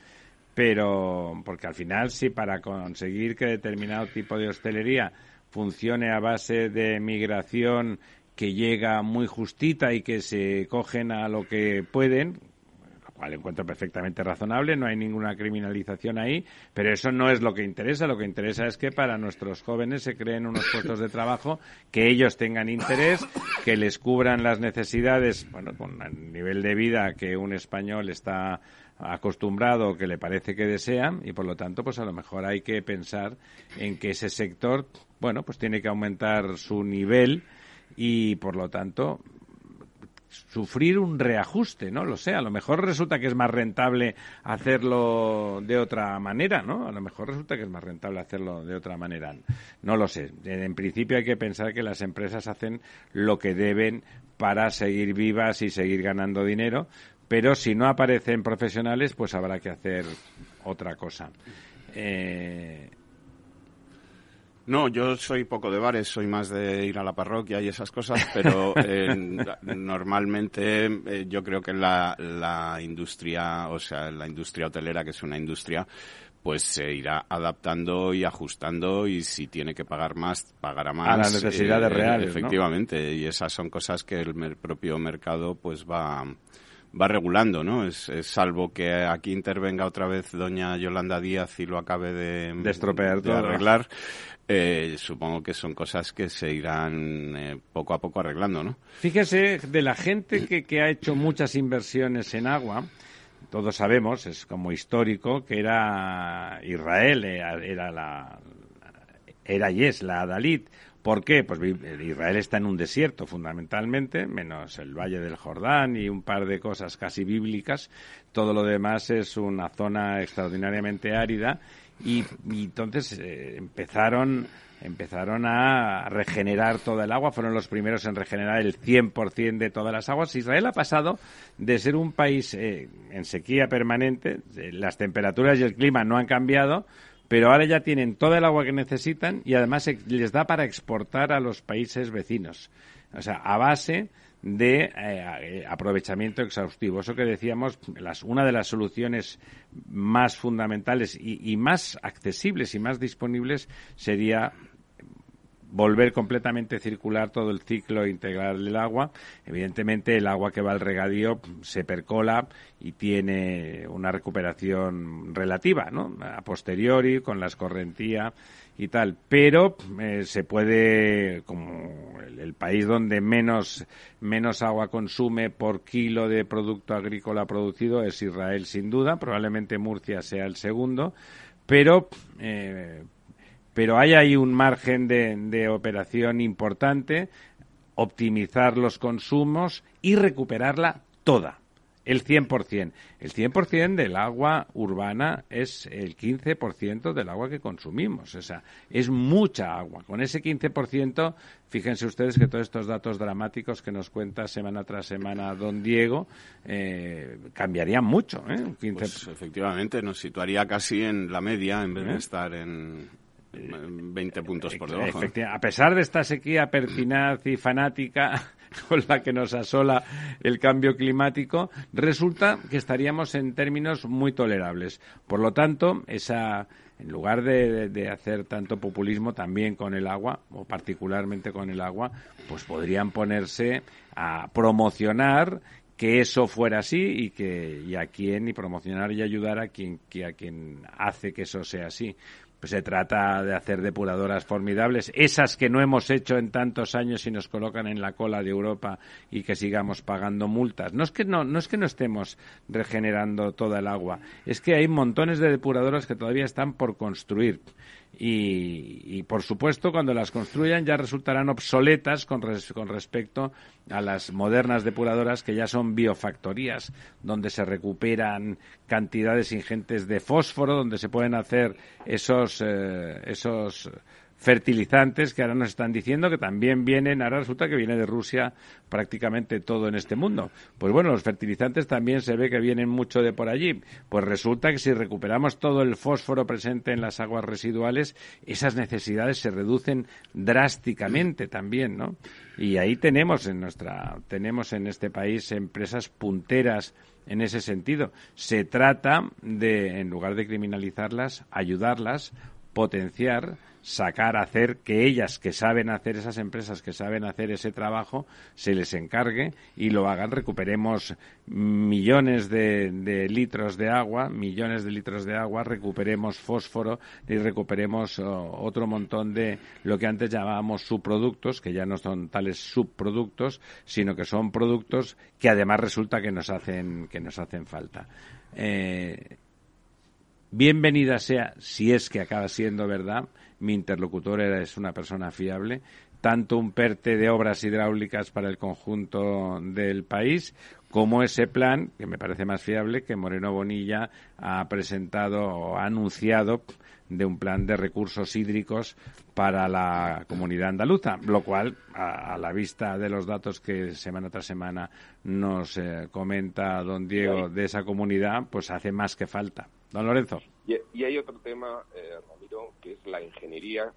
pero porque al final sí para conseguir que determinado tipo de hostelería funcione a base de migración que llega muy justita y que se cogen a lo que pueden, cual encuentro perfectamente razonable, no hay ninguna criminalización ahí, pero eso no es lo que interesa. Lo que interesa es que para nuestros jóvenes se creen unos puestos de trabajo, que ellos tengan interés, que les cubran las necesidades, bueno, con el nivel de vida que un español está acostumbrado que le parece que desea y por lo tanto pues a lo mejor hay que pensar en que ese sector bueno pues tiene que aumentar su nivel y por lo tanto sufrir un reajuste, ¿no? Lo sé, a lo mejor resulta que es más rentable hacerlo de otra manera, ¿no? A lo mejor resulta que es más rentable hacerlo de otra manera. No lo sé. En principio hay que pensar que las empresas hacen lo que deben para seguir vivas y seguir ganando dinero, pero si no aparecen profesionales, pues habrá que hacer otra cosa. Eh,
no, yo soy poco de bares, soy más de ir a la parroquia y esas cosas, pero [laughs] eh, normalmente eh, yo creo que la, la industria, o sea, la industria hotelera, que es una industria, pues se irá adaptando y ajustando y si tiene que pagar más, pagará más.
A las necesidades
eh,
reales,
Efectivamente, y esas son cosas que el propio mercado pues va va regulando, ¿no? Es, salvo que aquí intervenga otra vez doña Yolanda Díaz y lo acabe de,
de estropear
de arreglar. Eh, supongo que son cosas que se irán eh, poco a poco arreglando, ¿no?
Fíjese, de la gente que, que ha hecho muchas inversiones en agua, todos sabemos, es como histórico, que era Israel, era la era y es la Adalid. ¿Por qué? Pues Israel está en un desierto fundamentalmente, menos el Valle del Jordán y un par de cosas casi bíblicas. Todo lo demás es una zona extraordinariamente árida y, entonces eh, empezaron empezaron a regenerar toda el agua, fueron los primeros en regenerar el 100% de todas las aguas. Israel ha pasado de ser un país eh, en sequía permanente, las temperaturas y el clima no han cambiado, pero ahora ya tienen toda el agua que necesitan y además les da para exportar a los países vecinos. O sea, a base de eh, aprovechamiento exhaustivo. Eso que decíamos, una de las soluciones más fundamentales y, más accesibles y más disponibles sería volver completamente circular todo el ciclo integral del agua. Evidentemente, el agua que va al regadío se percola y tiene una recuperación relativa, ¿no? A posteriori, con la escorrentía y tal. Pero eh, se puede, como el, país donde menos, menos agua consume por kilo de producto agrícola producido es Israel, sin duda. Probablemente Murcia sea el segundo. Pero, eh, pero hay ahí un margen de, de operación importante, optimizar los consumos y recuperarla toda el 100%. El 100% del agua urbana es el 15% del agua que consumimos. O sea, es mucha agua. Con ese 15%, fíjense ustedes que todos estos datos dramáticos que nos cuenta semana tras semana don Diego eh, cambiarían mucho. ¿eh?
Pues, efectivamente, nos situaría casi en la media en vez de ¿Eh? estar en, 20 puntos por debajo.
A pesar de esta sequía pertinaz y fanática, [laughs] con la que nos asola el cambio climático, resulta que estaríamos en términos muy tolerables. Por lo tanto, esa, en lugar de, hacer tanto populismo también con el agua, o particularmente con el agua, pues podrían ponerse a promocionar que eso fuera así y que y a quien y promocionar y ayudar a quien a quien hace que eso sea así pues se trata de hacer depuradoras formidables, esas que no hemos hecho en tantos años y nos colocan en la cola de Europa y que sigamos pagando multas. No es que no, no es que no estemos regenerando toda el agua, es que hay montones de depuradoras que todavía están por construir. Y, por supuesto, cuando las construyan ya resultarán obsoletas con, con, respecto a las modernas depuradoras que ya son biofactorías, donde se recuperan cantidades ingentes de fósforo, donde se pueden hacer esos, eh, esos fertilizantes que ahora nos están diciendo que también vienen, ahora resulta que viene de Rusia prácticamente todo en este mundo. Pues bueno, los fertilizantes también se ve que vienen mucho de por allí. Pues resulta que si recuperamos todo el fósforo presente en las aguas residuales, esas necesidades se reducen drásticamente también, ¿no? Y ahí tenemos en nuestra, tenemos en este país empresas punteras en ese sentido. Se trata de, en lugar de criminalizarlas, ayudarlas, potenciar, sacar, hacer que ellas que saben hacer, esas empresas que saben hacer ese trabajo, se les encargue y lo hagan. Recuperemos millones de, litros de agua, millones de litros de agua, recuperemos fósforo y recuperemos oh, otro montón de lo que antes llamábamos subproductos, que ya no son tales subproductos, sino que son productos que además resulta que nos hacen, que nos hacen falta. Eh, bienvenida sea, si es que acaba siendo verdad, mi interlocutor era, es una persona fiable, tanto un PERTE de obras hidráulicas para el conjunto del país como ese plan, que me parece más fiable, que Moreno Bonilla ha presentado o ha anunciado de un plan de recursos hídricos para la comunidad andaluza, lo cual, a, la vista de los datos que semana tras semana nos eh, comenta don Diego de esa comunidad, pues hace más que falta. Don Lorenzo.
Y, hay otro tema, eh, Ramiro, que es la ingeniería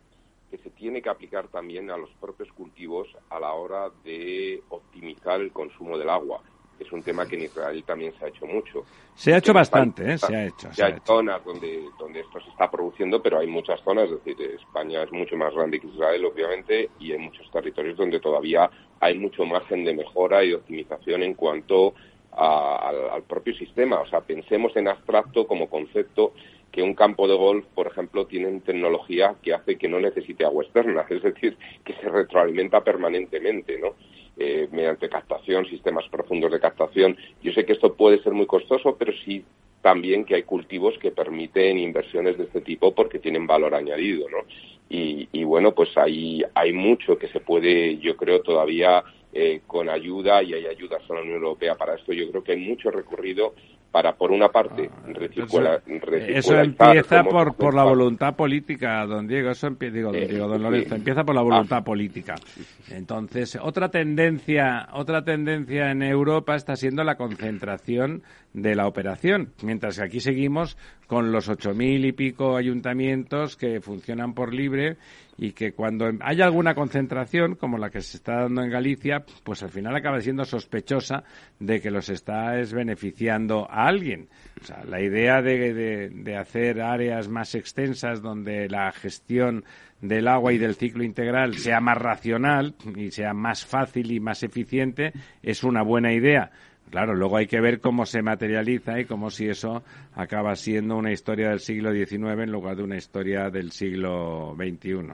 que se tiene que aplicar también a los propios cultivos a la hora de optimizar el consumo del agua. Es un tema que en Israel también se ha hecho mucho.
Se ha hecho bastante, ¿eh? se ha hecho.
hay zonas donde, donde esto se está produciendo, pero hay muchas zonas, es decir, España es mucho más grande que Israel, obviamente, y hay muchos territorios donde todavía hay mucho margen de mejora y de optimización en cuanto al, propio sistema. O sea, pensemos en abstracto como concepto que un campo de golf, por ejemplo, tiene tecnología que hace que no necesite agua externa, [laughs] es decir, que se retroalimenta permanentemente, ¿no? Eh, mediante captación, sistemas profundos de captación. Yo sé que esto puede ser muy costoso, pero sí también que hay cultivos que permiten inversiones de este tipo porque tienen valor añadido, ¿no? Y, y bueno, pues hay, hay mucho que se puede, yo creo, todavía eh, con ayuda y hay ayudas a la Unión Europea para esto. Yo creo que hay mucho recorrido para, por una parte, ah, recircular,
Eso empieza por, por la voluntad política, don Diego. Eso digo, don, eh, Diego, don Lorenzo, empieza por la voluntad ah. política. Entonces, otra tendencia, otra tendencia en Europa está siendo la concentración de la operación, mientras que aquí seguimos con los ocho mil y pico ayuntamientos que funcionan por libre y que cuando hay alguna concentración, como la que se está dando en Galicia, pues al final acaba siendo sospechosa de que los está beneficiando a alguien. O sea, la idea de, de hacer áreas más extensas donde la gestión del agua y del ciclo integral sea más racional y sea más fácil y más eficiente es una buena idea Claro, luego hay que ver cómo se materializa y cómo si eso acaba siendo una historia del siglo XIX en lugar de una historia del siglo XXI.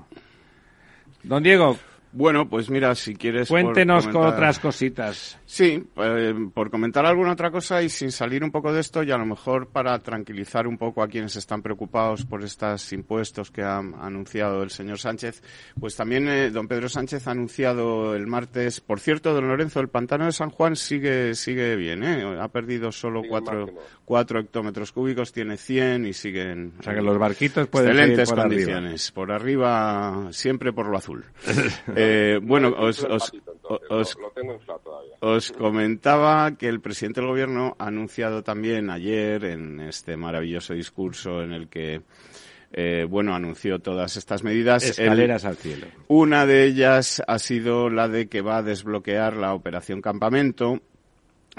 Don Diego,
bueno, pues mira, si quieres.
Cuéntenos con otras cositas.
Sí, eh, por comentar alguna otra cosa y sin salir un poco de esto, y a lo mejor para tranquilizar un poco a quienes están preocupados por estos impuestos que ha anunciado el señor Sánchez, pues también eh, don Pedro Sánchez ha anunciado el martes. Por cierto, don Lorenzo, el pantano de San Juan sigue sigue bien, ¿eh? Ha perdido solo cuatro, cuatro hectómetros cúbicos, tiene 100 y siguen.
O sea que los barquitos pueden
excelentes por condiciones. Por arriba, siempre por lo azul. [laughs] Eh, bueno, os, os, comentaba que el presidente del gobierno ha anunciado también ayer en este maravilloso discurso en el que eh, bueno, anunció todas estas medidas.
Escaleras al cielo.
Una de ellas ha sido la de que va a desbloquear la operación campamento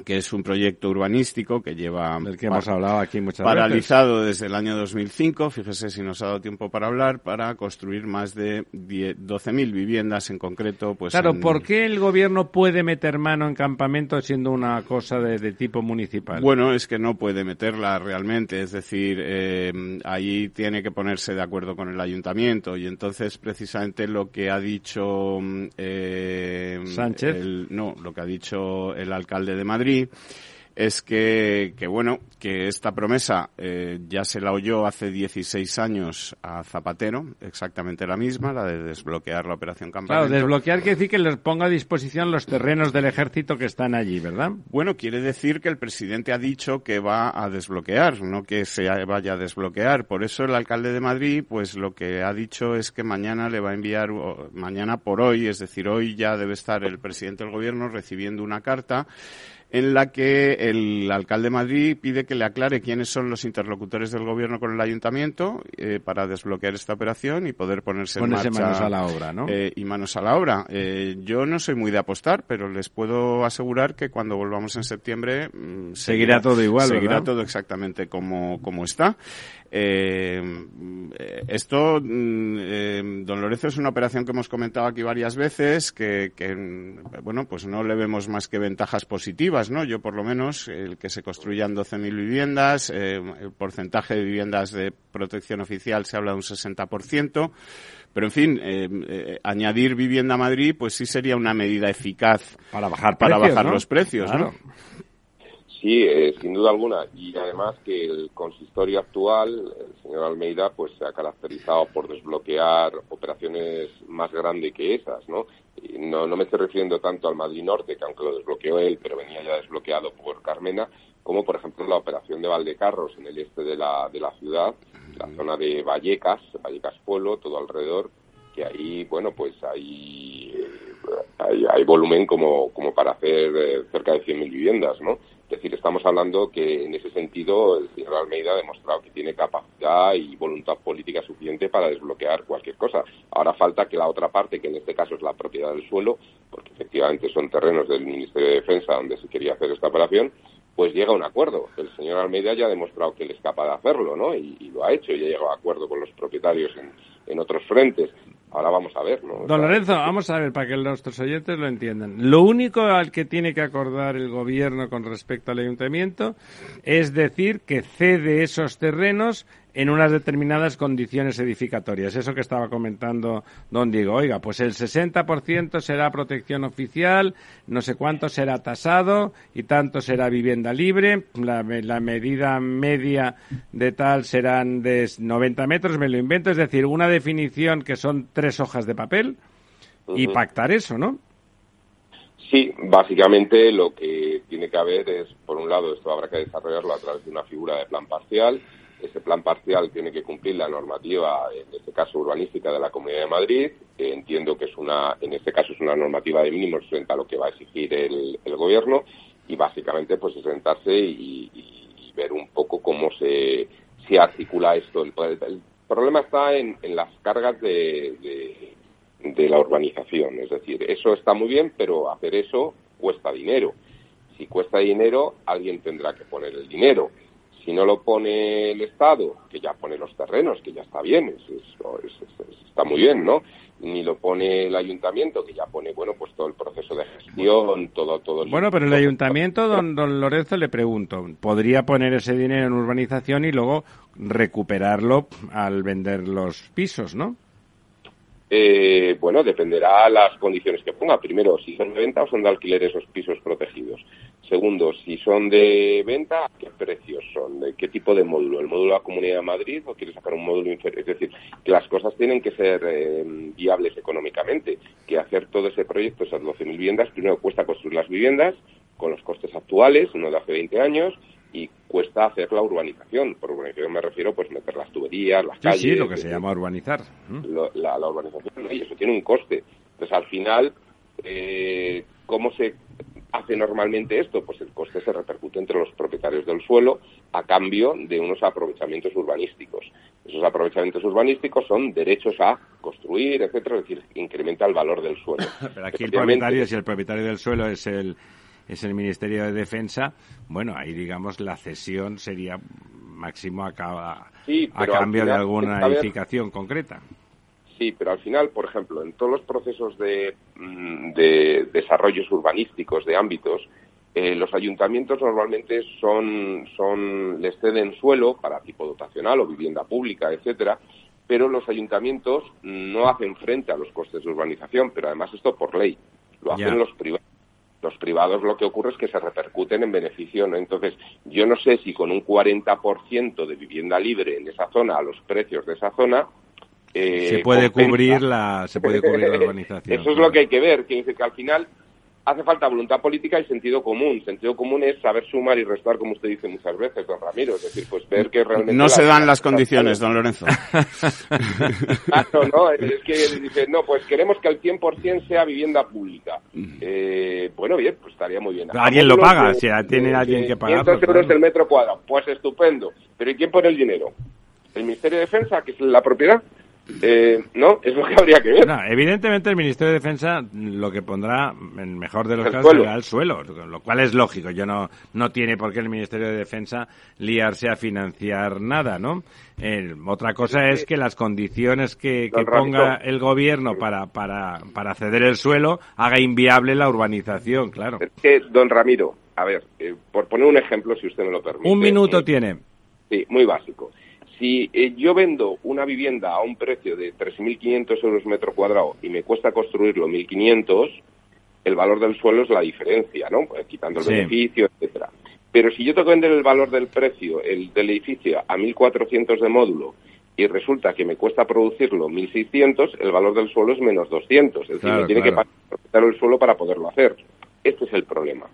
que es un proyecto urbanístico que lleva
del que hemos hablado aquí muchas
paralizado desde el año 2005, fíjese si nos ha dado tiempo para hablar, para construir más de 12.000 viviendas en concreto. Pues
claro, ¿por qué el gobierno puede meter mano en campamentos siendo una cosa de, tipo municipal?
Bueno, es que no puede meterla realmente, es decir, eh, ahí tiene que ponerse de acuerdo con el ayuntamiento y entonces precisamente lo que ha dicho
eh, Sánchez,
no, lo que ha dicho el alcalde de Madrid es que, que, bueno, que esta promesa eh, ya se la oyó hace 16 años a Zapatero, exactamente la misma, la de desbloquear la operación Campamento.
Claro, desbloquear quiere decir que les ponga a disposición los terrenos del ejército que están allí, ¿verdad?
Bueno, quiere decir que el presidente ha dicho que va a desbloquear, no que se vaya a desbloquear. Por eso el alcalde de Madrid, pues lo que ha dicho es que mañana le va a enviar, mañana por hoy, es decir, hoy ya debe estar el presidente del gobierno recibiendo una carta en la que el alcalde de Madrid pide que le aclare quiénes son los interlocutores del gobierno con el ayuntamiento eh, para desbloquear esta operación y poder ponerse en marcha.
manos a la obra, ¿no?
Eh, y manos a la obra. Eh, yo no soy muy de apostar, pero les puedo asegurar que cuando volvamos en septiembre
mm, seguirá, todo igual,
Seguirá todo exactamente como, como está. Eh, esto, mm, eh, don Lorenzo, es una operación que hemos comentado aquí varias veces, que, bueno, pues no le vemos más que ventajas positivas, ¿no? Yo, por lo menos, el que se construyan 12.000 viviendas, eh, el porcentaje de viviendas de protección oficial se habla de un 60%. Pero, en fin, eh, eh, añadir vivienda a Madrid, pues sí sería una medida eficaz
para bajar,
para bajar los precios, ¿no?
Sí, eh, sin duda alguna. Y además que el consistorio actual, el señor Almeida, pues se ha caracterizado por desbloquear operaciones más grandes que esas, ¿no? no, no me estoy refiriendo tanto al Madrid Norte, que aunque lo desbloqueó él, pero venía ya desbloqueado por Carmena, como por ejemplo la operación de Valdecarros en el este de la, de la ciudad, la zona de Vallecas, Vallecas Pueblo, todo alrededor, que ahí, bueno, pues hay, hay, hay volumen como, como para hacer eh, cerca de 100.000 viviendas, ¿no? Es decir, estamos hablando que en ese sentido el señor Almeida ha demostrado que tiene capacidad y voluntad política suficiente para desbloquear cualquier cosa. Ahora falta que la otra parte, que en este caso es la propiedad del suelo, porque efectivamente son terrenos del Ministerio de Defensa donde se quería hacer esta operación, pues llega a un acuerdo. El señor Almeida ya ha demostrado que él es capaz de hacerlo, ¿no? Y, lo ha hecho y ha llegado a acuerdo con los propietarios en, en otros frentes. Ahora vamos a ver, ¿no?
Don Lorenzo, vamos a ver para que nuestros oyentes lo entiendan. Lo único al que tiene que acordar el gobierno con respecto al ayuntamiento es decir que cede esos terrenos en unas determinadas condiciones edificatorias. Eso que estaba comentando don Diego. Oiga, pues el 60% será protección oficial, no sé cuánto será tasado y tanto será vivienda libre. La, la medida media de tal serán de 90 metros, me lo invento. Es decir, una definición que son tres hojas de papel y pactar eso, ¿no?
Sí, básicamente lo que tiene que haber es, por un lado, esto habrá que desarrollarlo a través de una figura de plan parcial ese plan parcial tiene que cumplir la normativa, en este caso urbanística de la Comunidad de Madrid. entiendo que es una, en este caso es una normativa de mínimos frente a lo que va a exigir el, gobierno y básicamente pues sentarse y, ver un poco cómo se, se articula esto. El, problema está en, las cargas de, de la urbanización. Es decir, eso está muy bien, pero hacer eso cuesta dinero. Si cuesta dinero, alguien tendrá que poner el dinero si no lo pone el Estado, que ya pone los terrenos, que ya está bien, está muy bien, ¿no? Ni lo pone el ayuntamiento, que ya pone, bueno, pues todo el proceso de gestión, todo, todo. El
bueno, pero el ayuntamiento, don, don Lorenzo, le pregunto, ¿podría poner ese dinero en urbanización y luego recuperarlo al vender los pisos, no?
Eh, bueno, dependerá las condiciones que ponga. Primero, si son de venta o son de alquiler esos pisos protegidos. Segundo, si son de venta, ¿qué precios son? ¿De qué tipo de módulo? ¿El módulo de la Comunidad de Madrid o quiere sacar un módulo inferior? Es decir, que las cosas tienen que ser eh, viables económicamente. Que hacer todo ese proyecto, esas 12.000 viviendas, primero cuesta construir las viviendas con los costes actuales, uno de hace 20 años, y cuesta hacer la urbanización. Por urbanización me refiero pues meter las tuberías, las calles.
Sí, lo que se llama urbanizar.
la, urbanización, y eso tiene un coste. Entonces, al final, eh, ¿cómo se hace normalmente esto? Pues el coste se repercute entre los propietarios del suelo a cambio de unos aprovechamientos urbanísticos. Esos aprovechamientos urbanísticos son derechos a construir, etcétera, es decir, incrementa el valor del suelo. [laughs]
Pero aquí el propietario, si el propietario del suelo es el es el Ministerio de Defensa, bueno, ahí digamos la cesión sería máximo a, a cambio de alguna edificación concreta.
Sí, pero al final, por ejemplo, en todos los procesos de, mm, de desarrollos urbanísticos de ámbitos, eh, los ayuntamientos normalmente son, son, les ceden suelo para tipo dotacional o vivienda pública, etcétera, pero los ayuntamientos no hacen frente a los costes de urbanización, pero además esto por ley, lo hacen los privados. Los privados lo que ocurre es que se repercuten en beneficio, ¿no? Entonces, yo no sé si con un 40% de vivienda libre en esa zona, a los precios de esa zona,
eh, se puede cubrir la se puede cubrir la [laughs] urbanización.
Eso es lo que hay que ver, que que al final hace falta voluntad política y sentido común. Sentido común es saber sumar y restar, como usted dice muchas veces, don Ramiro. Es decir, pues ver que realmente...
No se dan las condiciones, don Lorenzo.
Claro, no, es que dice, no, pues queremos que al 100% sea vivienda pública. Eh, bueno, bien, pues estaría muy bien.
Alguien lo paga, si tiene alguien que pagar.
500 euros del metro cuadrado, pues estupendo. Pero ¿y quién pone el dinero? ¿El Ministerio de Defensa, que es la propiedad? Eh, no, es lo [laughs] que habría que ver.
evidentemente el Ministerio de Defensa lo que pondrá, en mejor de los casos, será el suelo, lo cual es lógico. Yo no, no tiene por qué el Ministerio de Defensa liarse a financiar nada, ¿no? otra cosa es que las condiciones que, ponga el gobierno para, para, para ceder el suelo haga inviable la urbanización, claro.
Es que, don Ramiro, a ver, eh, por poner un ejemplo, si usted me lo permite.
Un minuto eh, tiene.
Sí, muy básico. Si eh, yo vendo una vivienda a un precio de 3.500 euros metro cuadrado y me cuesta construirlo 1.500, el valor del suelo es la diferencia, ¿no? Pues, quitando el beneficio, etcétera. Pero si yo tengo que vender el valor del precio el, del edificio a 1.400 de módulo y resulta que me cuesta producirlo 1.600, el valor del suelo es menos 200. Es decir, me tiene que pagar el suelo para poderlo hacer. Este es el problema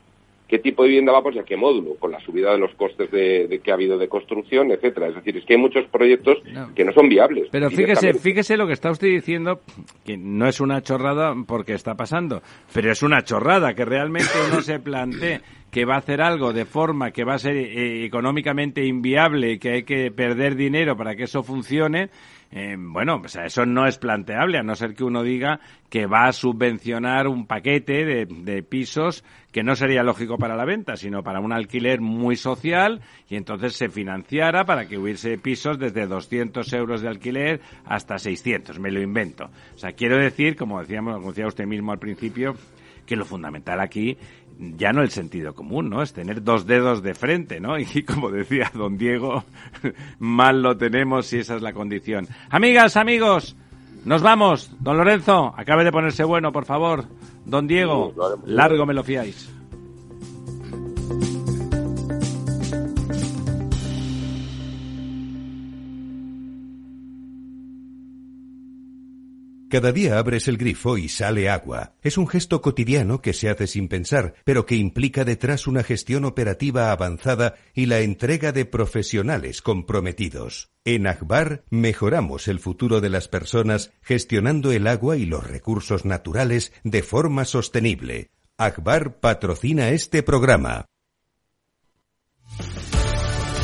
qué tipo de vivienda vamos y a qué módulo, con la subida de los costes de, que ha habido de construcción, etcétera. Es decir, es que hay muchos proyectos que no son viables.
Pero fíjese, fíjese lo que está usted diciendo, que no es una chorrada porque está pasando, pero es una chorrada que realmente uno se plantee que va a hacer algo de forma que va a ser eh, económicamente inviable y que hay que perder dinero para que eso funcione, eh, bueno, pues eso no es planteable, a no ser que uno diga que va a subvencionar un paquete de, pisos que no sería lógico para la venta, sino para un alquiler muy social y entonces se financiara para que hubiese pisos desde 200 euros de alquiler hasta 600, me lo invento. O sea, quiero decir, como decíamos, como decía usted mismo al principio, que lo fundamental aquí ya no el sentido común, ¿no? Es tener dos dedos de frente, ¿no? [laughs] Y como decía don Diego, [laughs] mal lo tenemos si esa es la condición. Amigas, amigos, nos vamos. Don Lorenzo, acabe de ponerse bueno, por favor. Don Diego, largo me lo fiáis.
Cada día abres el grifo y sale agua. Es un gesto cotidiano que se hace sin pensar, pero que implica detrás una gestión operativa avanzada y la entrega de profesionales comprometidos. En Akbar mejoramos el futuro de las personas gestionando el agua y los recursos naturales de forma sostenible. Akbar patrocina este programa.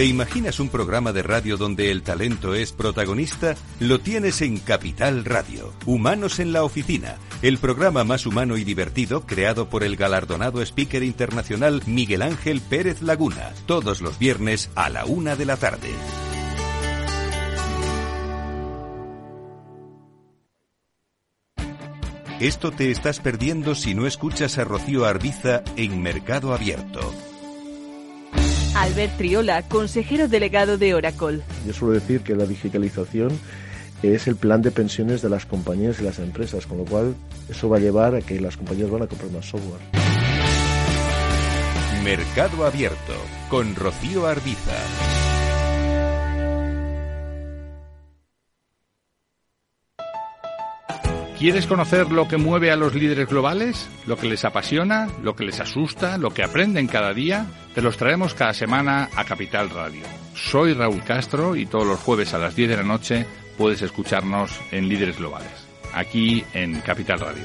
¿Te imaginas un programa de radio donde el talento es protagonista? Lo tienes en Capital Radio. Humanos en la Oficina, el programa más humano y divertido creado por el galardonado speaker internacional Miguel Ángel Pérez Laguna, todos los viernes a la una de la tarde. Esto te estás perdiendo si no escuchas a Rocío Arbiza en Mercado Abierto.
Albert Triola, consejero delegado de Oracle.
Yo suelo decir que la digitalización es el plan de pensiones de las compañías y las empresas, con lo cual eso va a llevar a que las compañías van a comprar más software.
Mercado Abierto con Rocío Arbiza.
¿Quieres conocer lo que mueve a los líderes globales? ¿Lo que les apasiona? ¿Lo que les asusta? ¿Lo que aprenden cada día? Te los traemos cada semana a Capital Radio. Soy Raúl Castro y todos los jueves a las 10 de la noche puedes escucharnos en Líderes Globales, aquí en Capital Radio.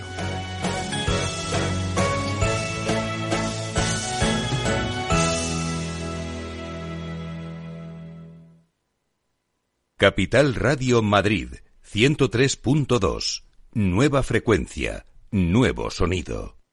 Capital Radio Madrid 103.2 Nueva frecuencia, nuevo sonido.